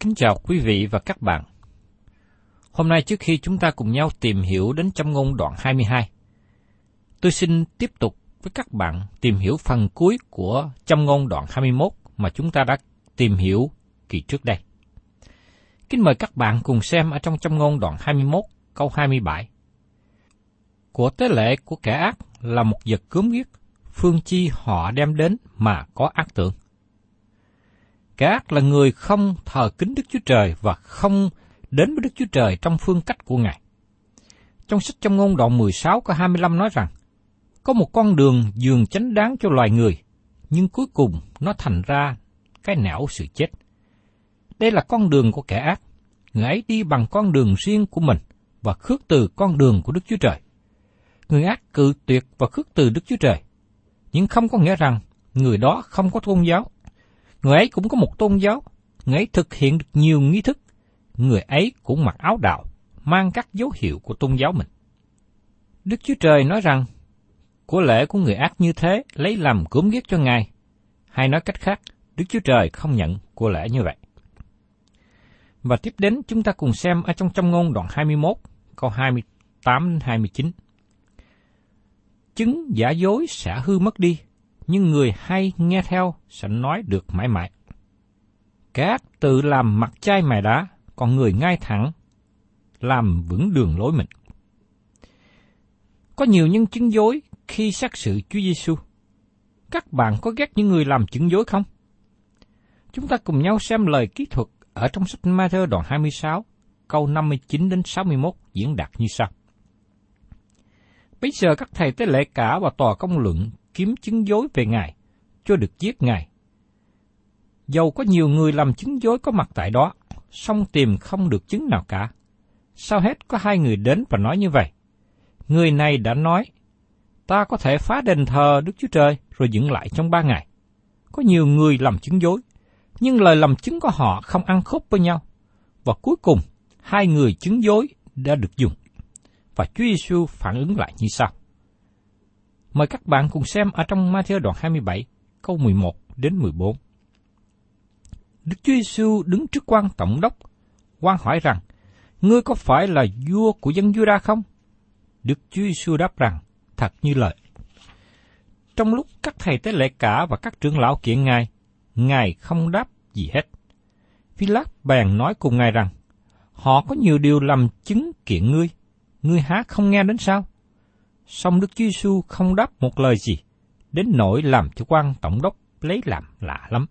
Kính chào quý vị và các bạn. Hôm nay trước khi chúng ta cùng nhau tìm hiểu đến trong ngôn đoạn 22, tôi xin tiếp tục với các bạn tìm hiểu phần cuối của trong ngôn đoạn 21 mà chúng ta đã tìm hiểu kỳ trước đây. Kính mời các bạn cùng xem ở trong trong ngôn đoạn 21 câu 27. Của tế lệ của kẻ ác là một vật cướm giết, phương chi họ đem đến mà có ác tưởng. Kẻ ác là người không thờ kính Đức Chúa Trời và không đến với Đức Chúa Trời trong phương cách của Ngài. Trong sách trong ngôn đoạn 16 có 25 nói rằng, có một con đường dường chánh đáng cho loài người, nhưng cuối cùng nó thành ra cái nẻo sự chết. Đây là con đường của kẻ ác. Người ấy đi bằng con đường riêng của mình và khước từ con đường của Đức Chúa Trời. Người ác cự tuyệt và khước từ Đức Chúa Trời. Nhưng không có nghĩa rằng người đó không có tôn giáo. Người ấy cũng có một tôn giáo. Người ấy thực hiện được nhiều nghi thức. Người ấy cũng mặc áo đạo, mang các dấu hiệu của tôn giáo mình. Đức Chúa Trời nói rằng, của lễ của người ác như thế lấy làm cúm ghét cho Ngài. Hay nói cách khác, Đức Chúa Trời không nhận của lễ như vậy. Và tiếp đến chúng ta cùng xem ở trong trong ngôn đoạn 21, câu 28-29. Chứng giả dối sẽ hư mất đi, nhưng người hay nghe theo sẽ nói được mãi mãi. Các tự làm mặt chai mài đá, còn người ngay thẳng làm vững đường lối mình. Có nhiều nhân chứng dối khi xác sự Chúa Giêsu. Các bạn có ghét những người làm chứng dối không? Chúng ta cùng nhau xem lời kỹ thuật ở trong sách Matthew đoạn 26, câu 59 đến 61 diễn đạt như sau. Bây giờ các thầy tế lễ cả và tòa công luận kiếm chứng dối về Ngài, cho được giết Ngài. Dầu có nhiều người làm chứng dối có mặt tại đó, song tìm không được chứng nào cả. Sau hết có hai người đến và nói như vậy? Người này đã nói, ta có thể phá đền thờ Đức Chúa Trời rồi dựng lại trong ba ngày. Có nhiều người làm chứng dối, nhưng lời làm chứng của họ không ăn khớp với nhau. Và cuối cùng, hai người chứng dối đã được dùng. Và Chúa Giêsu phản ứng lại như sau. Mời các bạn cùng xem ở trong Matthew đoạn 27, câu 11 đến 14. Đức Chúa Giêsu đứng trước quan tổng đốc, quan hỏi rằng, Ngươi có phải là vua của dân Juda không? Đức Chúa Giêsu đáp rằng, thật như lời. Trong lúc các thầy tế lễ cả và các trưởng lão kiện Ngài, Ngài không đáp gì hết. Philip bèn nói cùng Ngài rằng, họ có nhiều điều làm chứng kiện ngươi, ngươi há không nghe đến sao? Song Đức Chúa Giêsu không đáp một lời gì, đến nỗi làm cho quan tổng đốc lấy làm lạ lắm.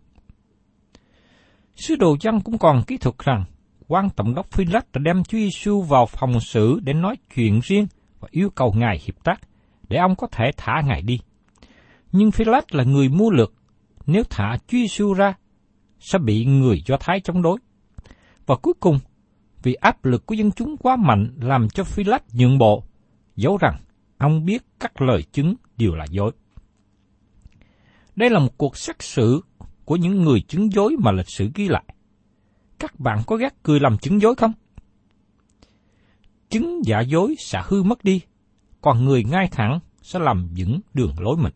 Sứ đồ dân cũng còn kỹ thuật rằng quan tổng đốc phi lách đã đem Chúa Giêsu vào phòng xử để nói chuyện riêng và yêu cầu ngài hiệp tác để ông có thể thả ngài đi. Nhưng phi lách là người mua lược, nếu thả Chúa Giêsu ra sẽ bị người Do Thái chống đối. Và cuối cùng, vì áp lực của dân chúng quá mạnh làm cho phi lách nhượng bộ, dấu rằng ông biết các lời chứng đều là dối. Đây là một cuộc xét xử của những người chứng dối mà lịch sử ghi lại. Các bạn có ghét cười làm chứng dối không? Chứng giả dối sẽ hư mất đi, còn người ngay thẳng sẽ làm vững đường lối mình.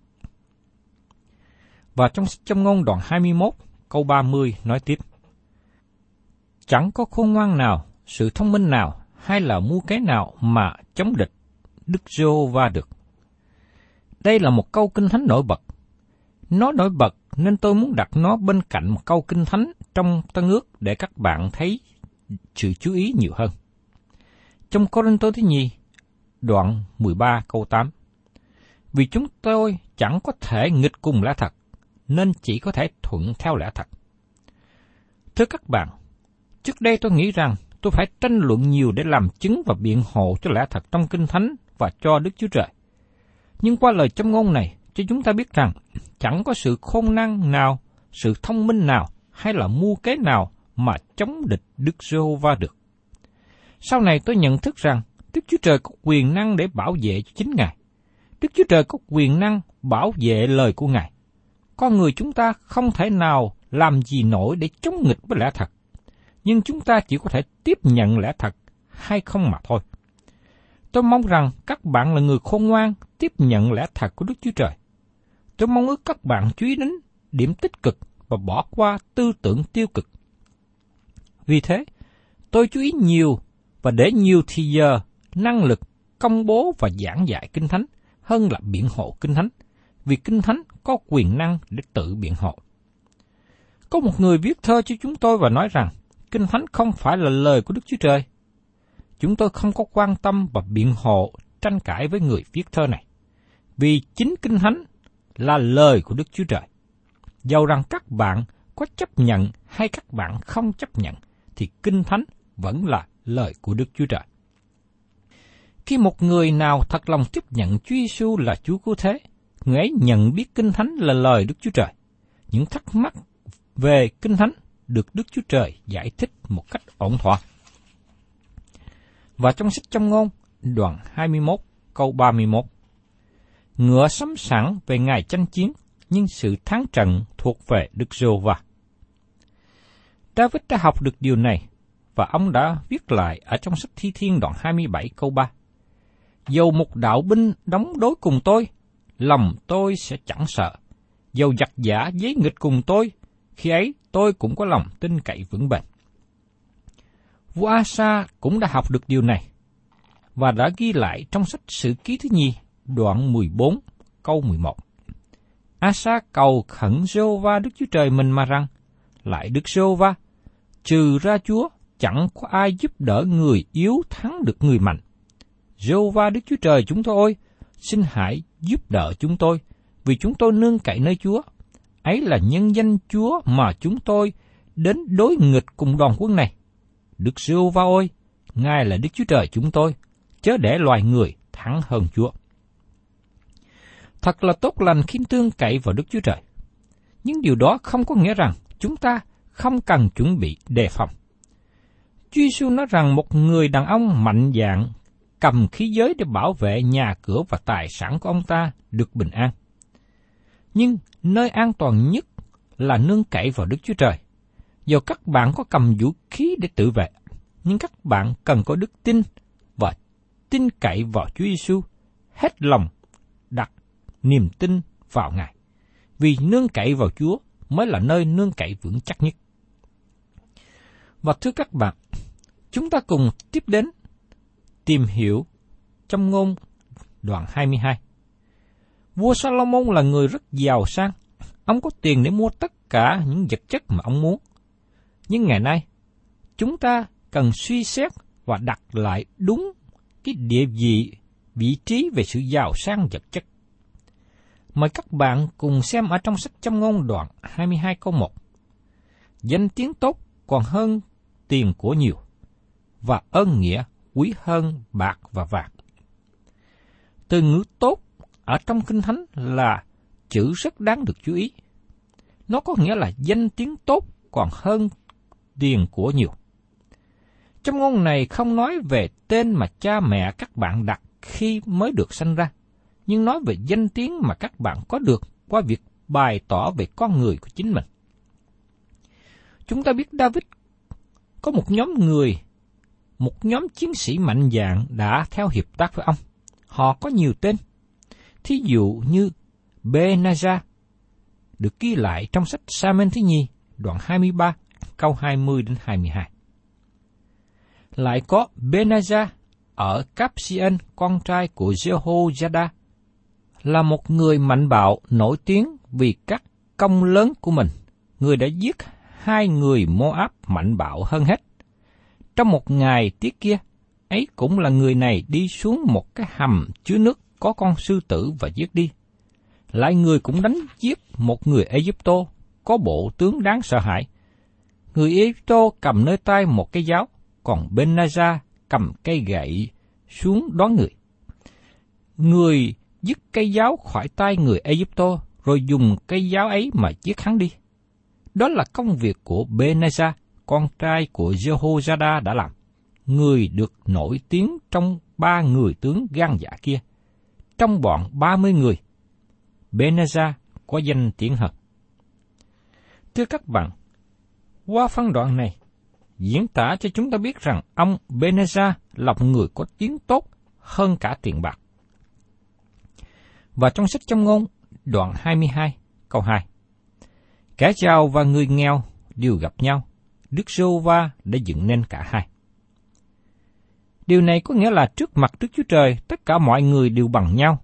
Và trong trong ngôn đoạn 21, câu 30 nói tiếp. Chẳng có khôn ngoan nào, sự thông minh nào, hay là mua cái nào mà chống địch Đức giê va được. Đây là một câu kinh thánh nổi bật. Nó nổi bật nên tôi muốn đặt nó bên cạnh một câu kinh thánh trong Tân ước để các bạn thấy sự chú ý nhiều hơn. Trong Cô Tô thứ nhì, đoạn 13 câu 8. Vì chúng tôi chẳng có thể nghịch cùng lẽ thật, nên chỉ có thể thuận theo lẽ thật. Thưa các bạn, trước đây tôi nghĩ rằng tôi phải tranh luận nhiều để làm chứng và biện hộ cho lẽ thật trong Kinh Thánh và cho Đức Chúa Trời. Nhưng qua lời châm ngôn này, cho chúng ta biết rằng chẳng có sự khôn năng nào, sự thông minh nào hay là mưu kế nào mà chống địch Đức Giê-hô-va được. Sau này tôi nhận thức rằng Đức Chúa Trời có quyền năng để bảo vệ cho chính Ngài. Đức Chúa Trời có quyền năng bảo vệ lời của Ngài. Con người chúng ta không thể nào làm gì nổi để chống nghịch với lẽ thật. Nhưng chúng ta chỉ có thể tiếp nhận lẽ thật hay không mà thôi. Tôi mong rằng các bạn là người khôn ngoan tiếp nhận lẽ thật của Đức Chúa Trời. Tôi mong ước các bạn chú ý đến điểm tích cực và bỏ qua tư tưởng tiêu cực. Vì thế, tôi chú ý nhiều và để nhiều thì giờ, năng lực công bố và giảng dạy Kinh Thánh hơn là biện hộ Kinh Thánh, vì Kinh Thánh có quyền năng để tự biện hộ. Có một người viết thơ cho chúng tôi và nói rằng Kinh Thánh không phải là lời của Đức Chúa Trời. Chúng tôi không có quan tâm và biện hộ tranh cãi với người viết thơ này, vì chính Kinh Thánh là lời của Đức Chúa Trời. Dầu rằng các bạn có chấp nhận hay các bạn không chấp nhận, thì Kinh Thánh vẫn là lời của Đức Chúa Trời. Khi một người nào thật lòng chấp nhận Chúa Giêsu là Chúa Cứu Thế, người ấy nhận biết Kinh Thánh là lời Đức Chúa Trời. Những thắc mắc về Kinh Thánh được Đức Chúa Trời giải thích một cách ổn thỏa. Và trong sách trong ngôn, đoạn 21, câu 31. Ngựa sắm sẵn về ngày tranh chiến, nhưng sự thắng trận thuộc về Đức Giô va David đã học được điều này, và ông đã viết lại ở trong sách Thi Thiên đoạn 27 câu 3. Dầu một đạo binh đóng đối cùng tôi, lòng tôi sẽ chẳng sợ. Dầu giặc giả giấy nghịch cùng tôi, khi ấy tôi cũng có lòng tin cậy vững bền. Vua Asa cũng đã học được điều này, và đã ghi lại trong sách Sử ký thứ nhì, đoạn 14, câu 11. Asa cầu khẩn Jehovah Đức Chúa Trời mình mà rằng, lại Đức Jehovah, trừ ra Chúa, chẳng có ai giúp đỡ người yếu thắng được người mạnh. Jehovah Đức Chúa Trời chúng tôi ơi, xin hãy giúp đỡ chúng tôi, vì chúng tôi nương cậy nơi Chúa. Ấy là nhân danh Chúa mà chúng tôi đến đối nghịch cùng đoàn quân này. Đức Sưu Va ơi, Ngài là Đức Chúa Trời chúng tôi, chớ để loài người thắng hơn Chúa. Thật là tốt lành khi tương cậy vào Đức Chúa Trời. Nhưng điều đó không có nghĩa rằng chúng ta không cần chuẩn bị đề phòng. Chúa Giêsu nói rằng một người đàn ông mạnh dạn cầm khí giới để bảo vệ nhà cửa và tài sản của ông ta được bình an. Nhưng nơi an toàn nhất là nương cậy vào Đức Chúa Trời. Dù các bạn có cầm vũ khí để tự vệ, nhưng các bạn cần có đức tin và tin cậy vào Chúa Giêsu hết lòng đặt niềm tin vào Ngài. Vì nương cậy vào Chúa mới là nơi nương cậy vững chắc nhất. Và thưa các bạn, chúng ta cùng tiếp đến tìm hiểu trong ngôn đoạn 22. Vua Salomon là người rất giàu sang. Ông có tiền để mua tất cả những vật chất mà ông muốn. Nhưng ngày nay, chúng ta cần suy xét và đặt lại đúng cái địa vị, vị trí về sự giàu sang vật chất. Mời các bạn cùng xem ở trong sách châm ngôn đoạn 22 câu 1. Danh tiếng tốt còn hơn tiền của nhiều, và ơn nghĩa quý hơn bạc và vàng. Từ ngữ tốt ở trong Kinh Thánh là chữ rất đáng được chú ý. Nó có nghĩa là danh tiếng tốt còn hơn tiền của nhiều. Trong ngôn này không nói về tên mà cha mẹ các bạn đặt khi mới được sanh ra, nhưng nói về danh tiếng mà các bạn có được qua việc bày tỏ về con người của chính mình. Chúng ta biết David có một nhóm người, một nhóm chiến sĩ mạnh dạng đã theo hiệp tác với ông. Họ có nhiều tên. Thí dụ như Benaja, được ghi lại trong sách Samen thứ nhì, đoạn 23, câu 20 đến 22. Lại có Benaja ở Capsian, con trai của Jehoiada, là một người mạnh bạo nổi tiếng vì các công lớn của mình. Người đã giết hai người Moab mạnh bạo hơn hết. Trong một ngày tiết kia, ấy cũng là người này đi xuống một cái hầm chứa nước có con sư tử và giết đi. Lại người cũng đánh giết một người Egypto có bộ tướng đáng sợ hãi. Người Egypto cầm nơi tay một cái giáo, còn bên cầm cây gậy xuống đón người. Người dứt cây giáo khỏi tay người Egypto, rồi dùng cây giáo ấy mà giết hắn đi. Đó là công việc của Beneza, con trai của Jehoiada đã làm. Người được nổi tiếng trong ba người tướng gan dạ kia. Trong bọn ba mươi người, Beneza có danh tiếng hơn. Thưa các bạn, qua phân đoạn này, diễn tả cho chúng ta biết rằng ông Beneza là một người có tiếng tốt hơn cả tiền bạc. Và trong sách trong ngôn, đoạn 22, câu 2. Kẻ giàu và người nghèo đều gặp nhau. Đức Rô Va đã dựng nên cả hai. Điều này có nghĩa là trước mặt Đức Chúa Trời, tất cả mọi người đều bằng nhau,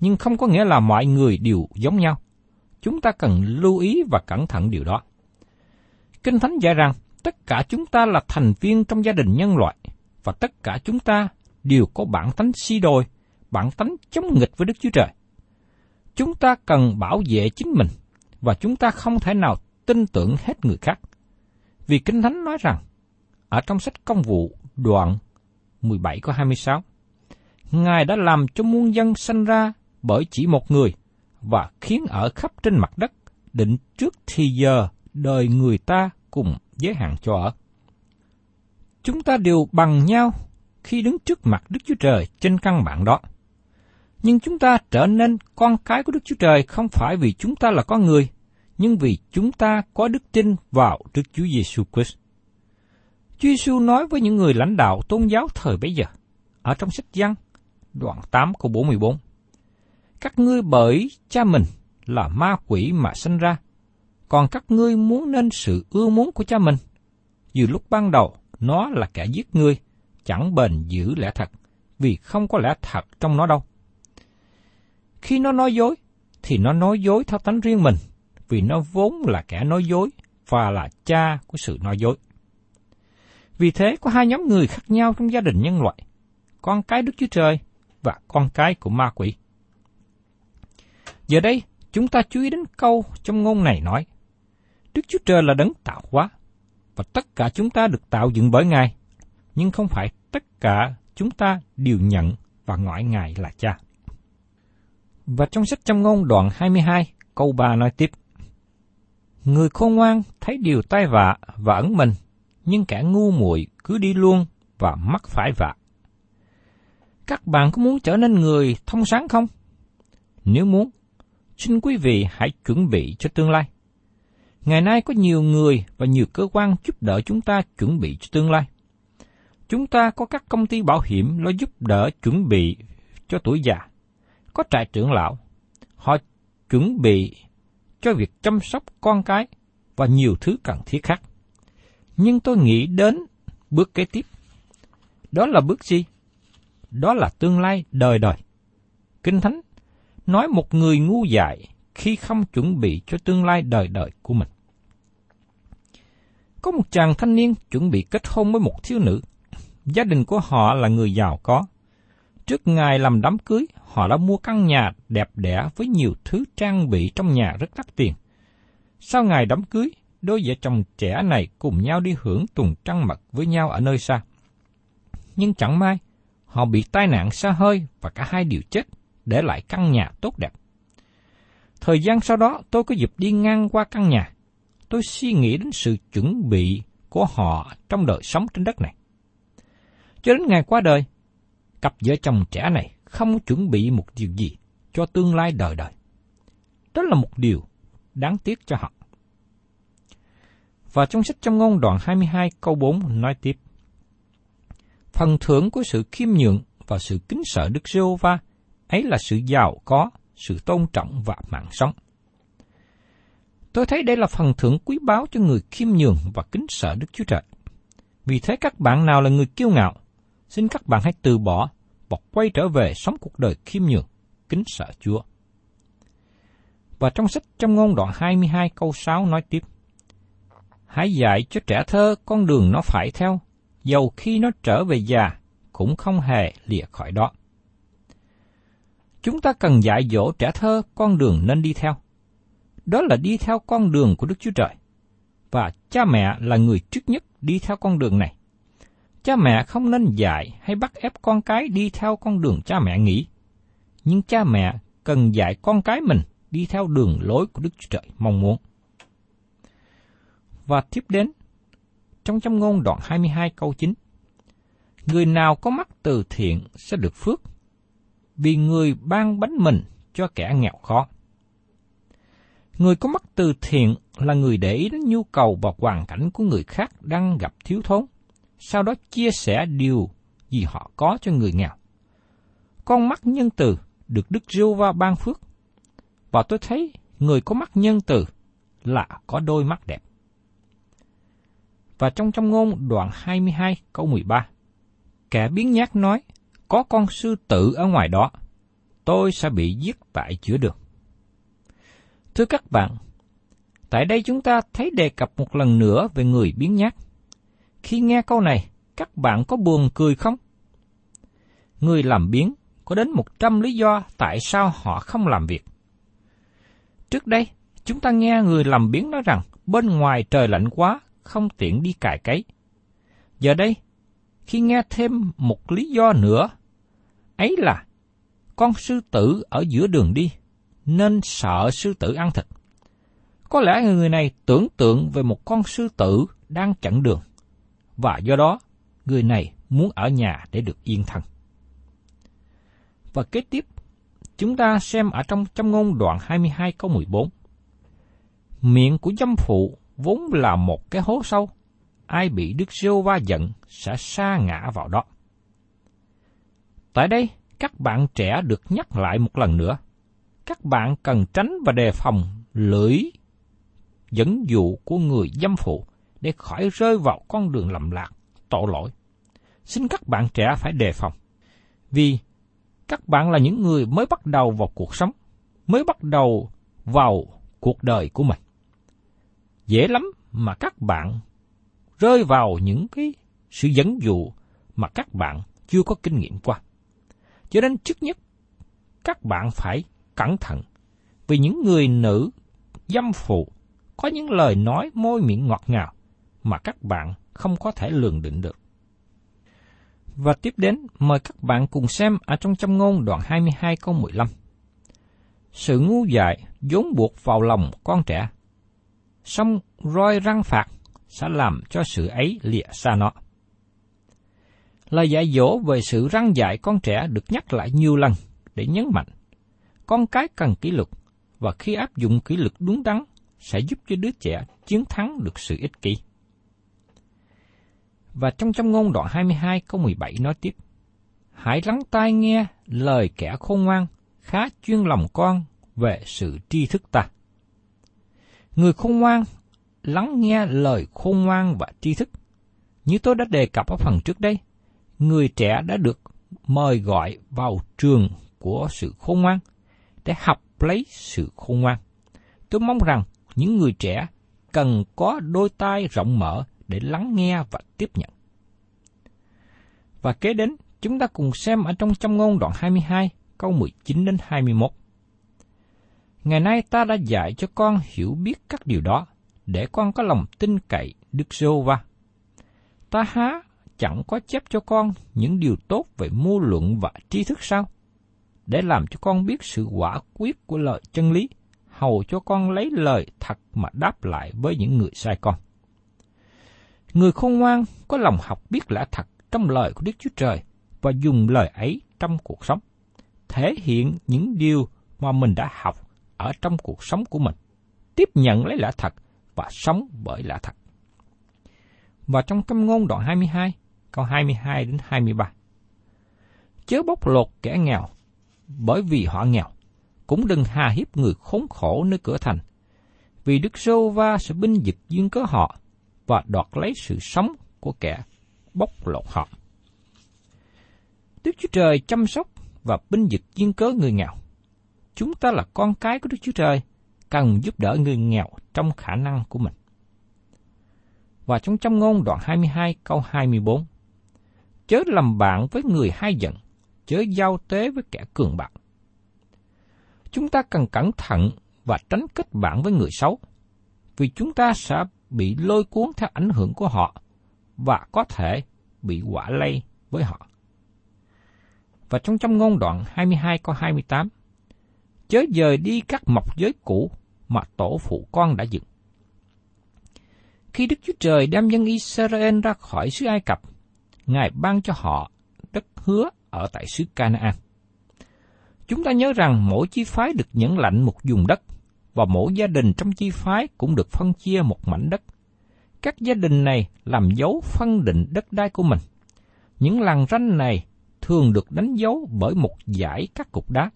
nhưng không có nghĩa là mọi người đều giống nhau. Chúng ta cần lưu ý và cẩn thận điều đó. Kinh Thánh dạy rằng, tất cả chúng ta là thành viên trong gia đình nhân loại, và tất cả chúng ta đều có bản tánh si đồi, bản tánh chống nghịch với Đức Chúa Trời. Chúng ta cần bảo vệ chính mình và chúng ta không thể nào tin tưởng hết người khác. Vì Kinh Thánh nói rằng, ở trong sách công vụ đoạn 17 có 26, Ngài đã làm cho muôn dân sanh ra bởi chỉ một người và khiến ở khắp trên mặt đất định trước thì giờ đời người ta cùng giới hạn cho ở. Chúng ta đều bằng nhau khi đứng trước mặt Đức Chúa Trời trên căn bản đó. Nhưng chúng ta trở nên con cái của Đức Chúa Trời không phải vì chúng ta là con người, nhưng vì chúng ta có đức tin vào Đức Chúa Giêsu Christ. Chúa Giêsu nói với những người lãnh đạo tôn giáo thời bấy giờ, ở trong sách Giăng, đoạn 8 câu 44. Các ngươi bởi cha mình là ma quỷ mà sinh ra, còn các ngươi muốn nên sự ưa muốn của cha mình. dù lúc ban đầu, nó là kẻ giết ngươi, chẳng bền giữ lẽ thật, vì không có lẽ thật trong nó đâu. Khi nó nói dối, thì nó nói dối theo tánh riêng mình, vì nó vốn là kẻ nói dối và là cha của sự nói dối. Vì thế có hai nhóm người khác nhau trong gia đình nhân loại, con cái Đức Chúa Trời và con cái của ma quỷ. Giờ đây, chúng ta chú ý đến câu trong ngôn này nói, Đức Chúa Trời là đấng tạo hóa, và tất cả chúng ta được tạo dựng bởi Ngài, nhưng không phải tất cả chúng ta đều nhận và gọi Ngài là cha. Và trong sách trong ngôn đoạn 22, câu 3 nói tiếp, Người khôn ngoan thấy điều tai vạ và ẩn mình, nhưng kẻ ngu muội cứ đi luôn và mắc phải vạ. Các bạn có muốn trở nên người thông sáng không? Nếu muốn, xin quý vị hãy chuẩn bị cho tương lai. Ngày nay có nhiều người và nhiều cơ quan giúp đỡ chúng ta chuẩn bị cho tương lai. Chúng ta có các công ty bảo hiểm lo giúp đỡ chuẩn bị cho tuổi già. Có trại trưởng lão, họ chuẩn bị cho việc chăm sóc con cái và nhiều thứ cần thiết khác. Nhưng tôi nghĩ đến bước kế tiếp. Đó là bước gì? Đó là tương lai đời đời. Kinh Thánh nói một người ngu dại khi không chuẩn bị cho tương lai đời đời của mình. Có một chàng thanh niên chuẩn bị kết hôn với một thiếu nữ. Gia đình của họ là người giàu có. Trước ngày làm đám cưới, họ đã mua căn nhà đẹp đẽ với nhiều thứ trang bị trong nhà rất đắt tiền. Sau ngày đám cưới, đôi vợ chồng trẻ này cùng nhau đi hưởng tuần trăng mật với nhau ở nơi xa. Nhưng chẳng may, họ bị tai nạn xa hơi và cả hai đều chết, để lại căn nhà tốt đẹp. Thời gian sau đó tôi có dịp đi ngang qua căn nhà. Tôi suy nghĩ đến sự chuẩn bị của họ trong đời sống trên đất này. Cho đến ngày qua đời, cặp vợ chồng trẻ này không chuẩn bị một điều gì cho tương lai đời đời. Đó là một điều đáng tiếc cho họ. Và trong sách trong ngôn đoạn 22 câu 4 nói tiếp. Phần thưởng của sự khiêm nhượng và sự kính sợ Đức giê va ấy là sự giàu có, sự tôn trọng và mạng sống. Tôi thấy đây là phần thưởng quý báu cho người khiêm nhường và kính sợ Đức Chúa Trời. Vì thế các bạn nào là người kiêu ngạo, xin các bạn hãy từ bỏ và quay trở về sống cuộc đời khiêm nhường, kính sợ Chúa. Và trong sách trong ngôn đoạn 22 câu 6 nói tiếp, Hãy dạy cho trẻ thơ con đường nó phải theo, dầu khi nó trở về già, cũng không hề lìa khỏi đó. Chúng ta cần dạy dỗ trẻ thơ con đường nên đi theo. Đó là đi theo con đường của Đức Chúa Trời. Và cha mẹ là người trước nhất đi theo con đường này. Cha mẹ không nên dạy hay bắt ép con cái đi theo con đường cha mẹ nghĩ. Nhưng cha mẹ cần dạy con cái mình đi theo đường lối của Đức Chúa Trời mong muốn. Và tiếp đến, trong châm ngôn đoạn 22 câu 9, Người nào có mắt từ thiện sẽ được phước, vì người ban bánh mình cho kẻ nghèo khó. Người có mắt từ thiện là người để ý đến nhu cầu và hoàn cảnh của người khác đang gặp thiếu thốn, sau đó chia sẻ điều gì họ có cho người nghèo. Con mắt nhân từ được Đức Giêsu va ban phước, và tôi thấy người có mắt nhân từ là có đôi mắt đẹp. Và trong trong ngôn đoạn 22 câu 13, kẻ biến nhát nói, có con sư tử ở ngoài đó, tôi sẽ bị giết tại giữa đường. Thưa các bạn, tại đây chúng ta thấy đề cập một lần nữa về người biến nhát. Khi nghe câu này, các bạn có buồn cười không? Người làm biến có đến một trăm lý do tại sao họ không làm việc. Trước đây, chúng ta nghe người làm biến nói rằng bên ngoài trời lạnh quá, không tiện đi cài cấy. Giờ đây, khi nghe thêm một lý do nữa, ấy là con sư tử ở giữa đường đi, nên sợ sư tử ăn thịt. Có lẽ người này tưởng tượng về một con sư tử đang chặn đường, và do đó người này muốn ở nhà để được yên thân. Và kế tiếp, chúng ta xem ở trong trong ngôn đoạn 22 câu 14. Miệng của dâm phụ vốn là một cái hố sâu, ai bị Đức Giêsu va giận sẽ sa ngã vào đó. Tại đây, các bạn trẻ được nhắc lại một lần nữa. Các bạn cần tránh và đề phòng lưỡi dẫn dụ của người dâm phụ để khỏi rơi vào con đường lầm lạc, tội lỗi. Xin các bạn trẻ phải đề phòng. Vì các bạn là những người mới bắt đầu vào cuộc sống, mới bắt đầu vào cuộc đời của mình. Dễ lắm mà các bạn rơi vào những cái sự dẫn dụ mà các bạn chưa có kinh nghiệm qua. Cho nên trước nhất, các bạn phải cẩn thận vì những người nữ dâm phụ có những lời nói môi miệng ngọt ngào mà các bạn không có thể lường định được. Và tiếp đến, mời các bạn cùng xem ở trong châm ngôn đoạn 22 câu 15. Sự ngu dại vốn buộc vào lòng con trẻ, song roi răng phạt sẽ làm cho sự ấy lìa xa nó. Lời dạy dỗ về sự răng dạy con trẻ được nhắc lại nhiều lần để nhấn mạnh. Con cái cần kỷ luật, và khi áp dụng kỷ luật đúng đắn sẽ giúp cho đứa trẻ chiến thắng được sự ích kỷ. Và trong trong ngôn đoạn 22 câu 17 nói tiếp, Hãy lắng tai nghe lời kẻ khôn ngoan, khá chuyên lòng con về sự tri thức ta. Người khôn ngoan lắng nghe lời khôn ngoan và tri thức. Như tôi đã đề cập ở phần trước đây, người trẻ đã được mời gọi vào trường của sự khôn ngoan để học lấy sự khôn ngoan. Tôi mong rằng những người trẻ cần có đôi tai rộng mở để lắng nghe và tiếp nhận. Và kế đến, chúng ta cùng xem ở trong trong ngôn đoạn 22, câu 19 đến 21. Ngày nay ta đã dạy cho con hiểu biết các điều đó, để con có lòng tin cậy Đức giê va Ta há chẳng có chép cho con những điều tốt về mưu luận và tri thức sao? Để làm cho con biết sự quả quyết của lời chân lý, hầu cho con lấy lời thật mà đáp lại với những người sai con. Người khôn ngoan có lòng học biết lẽ thật trong lời của Đức Chúa Trời và dùng lời ấy trong cuộc sống, thể hiện những điều mà mình đã học ở trong cuộc sống của mình, tiếp nhận lấy lẽ thật và sống bởi lẽ thật. Và trong câm ngôn đoạn 22, câu 22 đến 23. Chớ bóc lột kẻ nghèo, bởi vì họ nghèo, cũng đừng hà hiếp người khốn khổ nơi cửa thành, vì Đức Sô Va sẽ binh dịch duyên cớ họ và đoạt lấy sự sống của kẻ bóc lột họ. Đức Chúa Trời chăm sóc và binh dịch duyên cớ người nghèo. Chúng ta là con cái của Đức Chúa Trời, cần giúp đỡ người nghèo trong khả năng của mình. Và trong trong ngôn đoạn 22 câu 24, Chớ làm bạn với người hai giận, chớ giao tế với kẻ cường bạo. Chúng ta cần cẩn thận và tránh kết bạn với người xấu, vì chúng ta sẽ bị lôi cuốn theo ảnh hưởng của họ và có thể bị quả lây với họ. Và trong trong ngôn đoạn 22 câu 28, chớ dời đi các mọc giới cũ mà tổ phụ con đã dựng. Khi Đức Chúa Trời đem dân Israel ra khỏi xứ Ai Cập, Ngài ban cho họ đất hứa ở tại xứ Canaan. Chúng ta nhớ rằng mỗi chi phái được nhận lãnh một vùng đất, và mỗi gia đình trong chi phái cũng được phân chia một mảnh đất. Các gia đình này làm dấu phân định đất đai của mình. Những làng ranh này thường được đánh dấu bởi một dải các cục đá,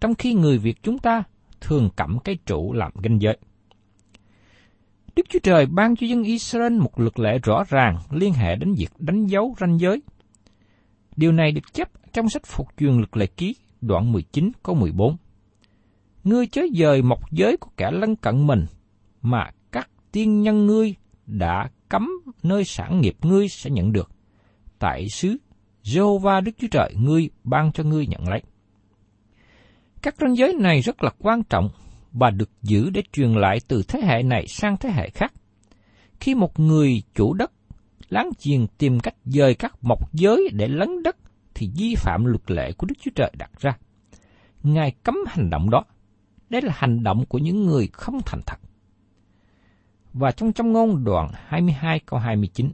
trong khi người Việt chúng ta thường cắm cái trụ làm ranh giới. Đức Chúa Trời ban cho dân Israel một luật lệ rõ ràng liên hệ đến việc đánh dấu ranh giới. Điều này được chép trong sách phục truyền lực lệ ký đoạn 19 câu 14. Ngươi chớ dời mộc giới của kẻ lân cận mình, mà các tiên nhân ngươi đã cấm nơi sản nghiệp ngươi sẽ nhận được. Tại xứ Jehovah Đức Chúa Trời ngươi ban cho ngươi nhận lấy. Các ranh giới này rất là quan trọng và được giữ để truyền lại từ thế hệ này sang thế hệ khác. Khi một người chủ đất láng giềng tìm cách dời các mộc giới để lấn đất thì vi phạm luật lệ của Đức Chúa Trời đặt ra. Ngài cấm hành động đó. Đây là hành động của những người không thành thật. Và trong trong ngôn đoạn 22 câu 29,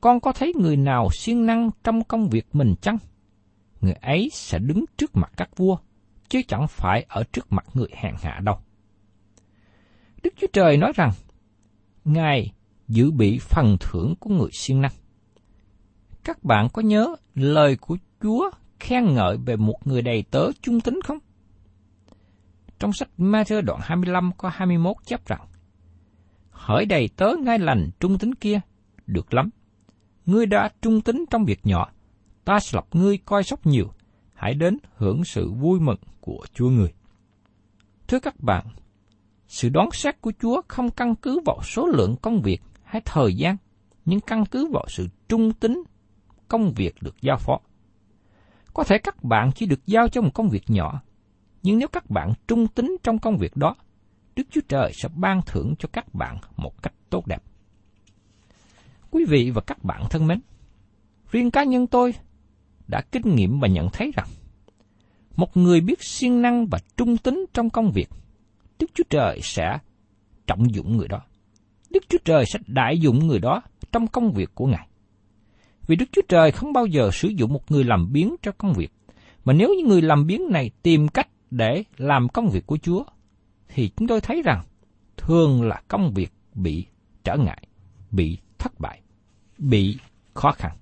Con có thấy người nào siêng năng trong công việc mình chăng? Người ấy sẽ đứng trước mặt các vua, chứ chẳng phải ở trước mặt người hèn hạ đâu. Đức Chúa Trời nói rằng, Ngài giữ bị phần thưởng của người siêng năng. Các bạn có nhớ lời của Chúa khen ngợi về một người đầy tớ trung tính không? Trong sách Matthew đoạn 25 có 21 chép rằng, Hỡi đầy tớ ngay lành trung tính kia, được lắm. Ngươi đã trung tính trong việc nhỏ, ta sẽ lập ngươi coi sóc nhiều, hãy đến hưởng sự vui mừng của Chúa người. Thưa các bạn, sự đoán xét của Chúa không căn cứ vào số lượng công việc hay thời gian, nhưng căn cứ vào sự trung tính công việc được giao phó. Có thể các bạn chỉ được giao cho một công việc nhỏ, nhưng nếu các bạn trung tính trong công việc đó, Đức Chúa Trời sẽ ban thưởng cho các bạn một cách tốt đẹp. Quý vị và các bạn thân mến, riêng cá nhân tôi đã kinh nghiệm và nhận thấy rằng một người biết siêng năng và trung tính trong công việc, Đức Chúa Trời sẽ trọng dụng người đó. Đức Chúa Trời sẽ đại dụng người đó trong công việc của Ngài. Vì Đức Chúa Trời không bao giờ sử dụng một người làm biến cho công việc, mà nếu những người làm biến này tìm cách để làm công việc của Chúa, thì chúng tôi thấy rằng thường là công việc bị trở ngại, bị thất bại, bị khó khăn.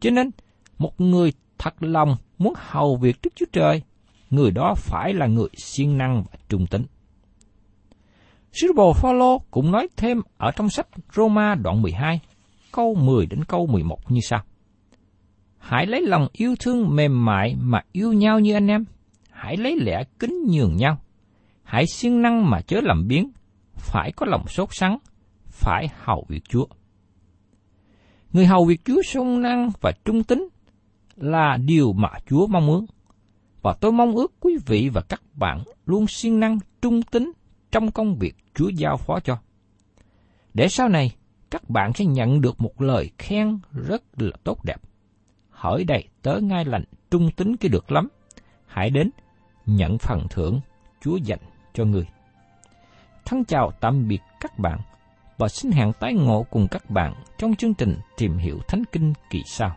Cho nên, một người thật lòng muốn hầu việc Đức Chúa Trời, người đó phải là người siêng năng và trung tính. Sứ đồ Phaolô cũng nói thêm ở trong sách Roma đoạn 12, câu 10 đến câu 11 như sau. Hãy lấy lòng yêu thương mềm mại mà yêu nhau như anh em. Hãy lấy lẽ kính nhường nhau. Hãy siêng năng mà chớ làm biến. Phải có lòng sốt sắng. phải hầu việc Chúa. Người hầu việc Chúa sung năng và trung tín là điều mà Chúa mong muốn. Và tôi mong ước quý vị và các bạn luôn siêng năng trung tín trong công việc Chúa giao phó cho. Để sau này, các bạn sẽ nhận được một lời khen rất là tốt đẹp. Hỏi đây tớ ngay lành trung tín cái được lắm. Hãy đến nhận phần thưởng Chúa dành cho người. Thân chào tạm biệt các bạn và xin hẹn tái ngộ cùng các bạn trong chương trình Tìm hiểu Thánh Kinh kỳ sau.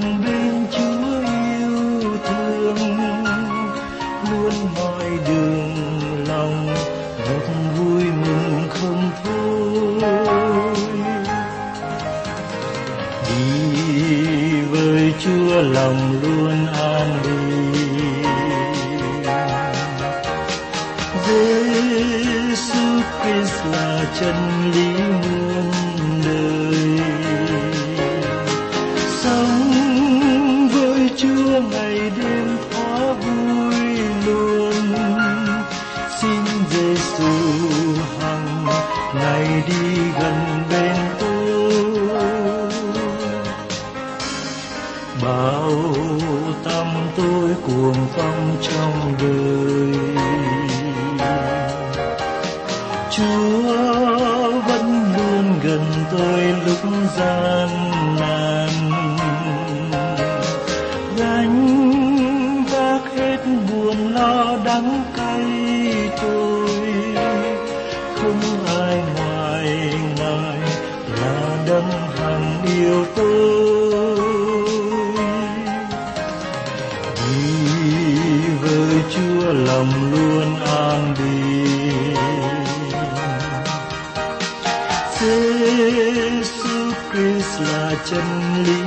gần bên Chúa yêu thương, luôn mọi đường lòng một vui mừng không thôi. Đi với Chúa lòng luôn an bình Giêsu Christ là chân Chúa lòng luôn an bình. Giêsu Christ là chân lý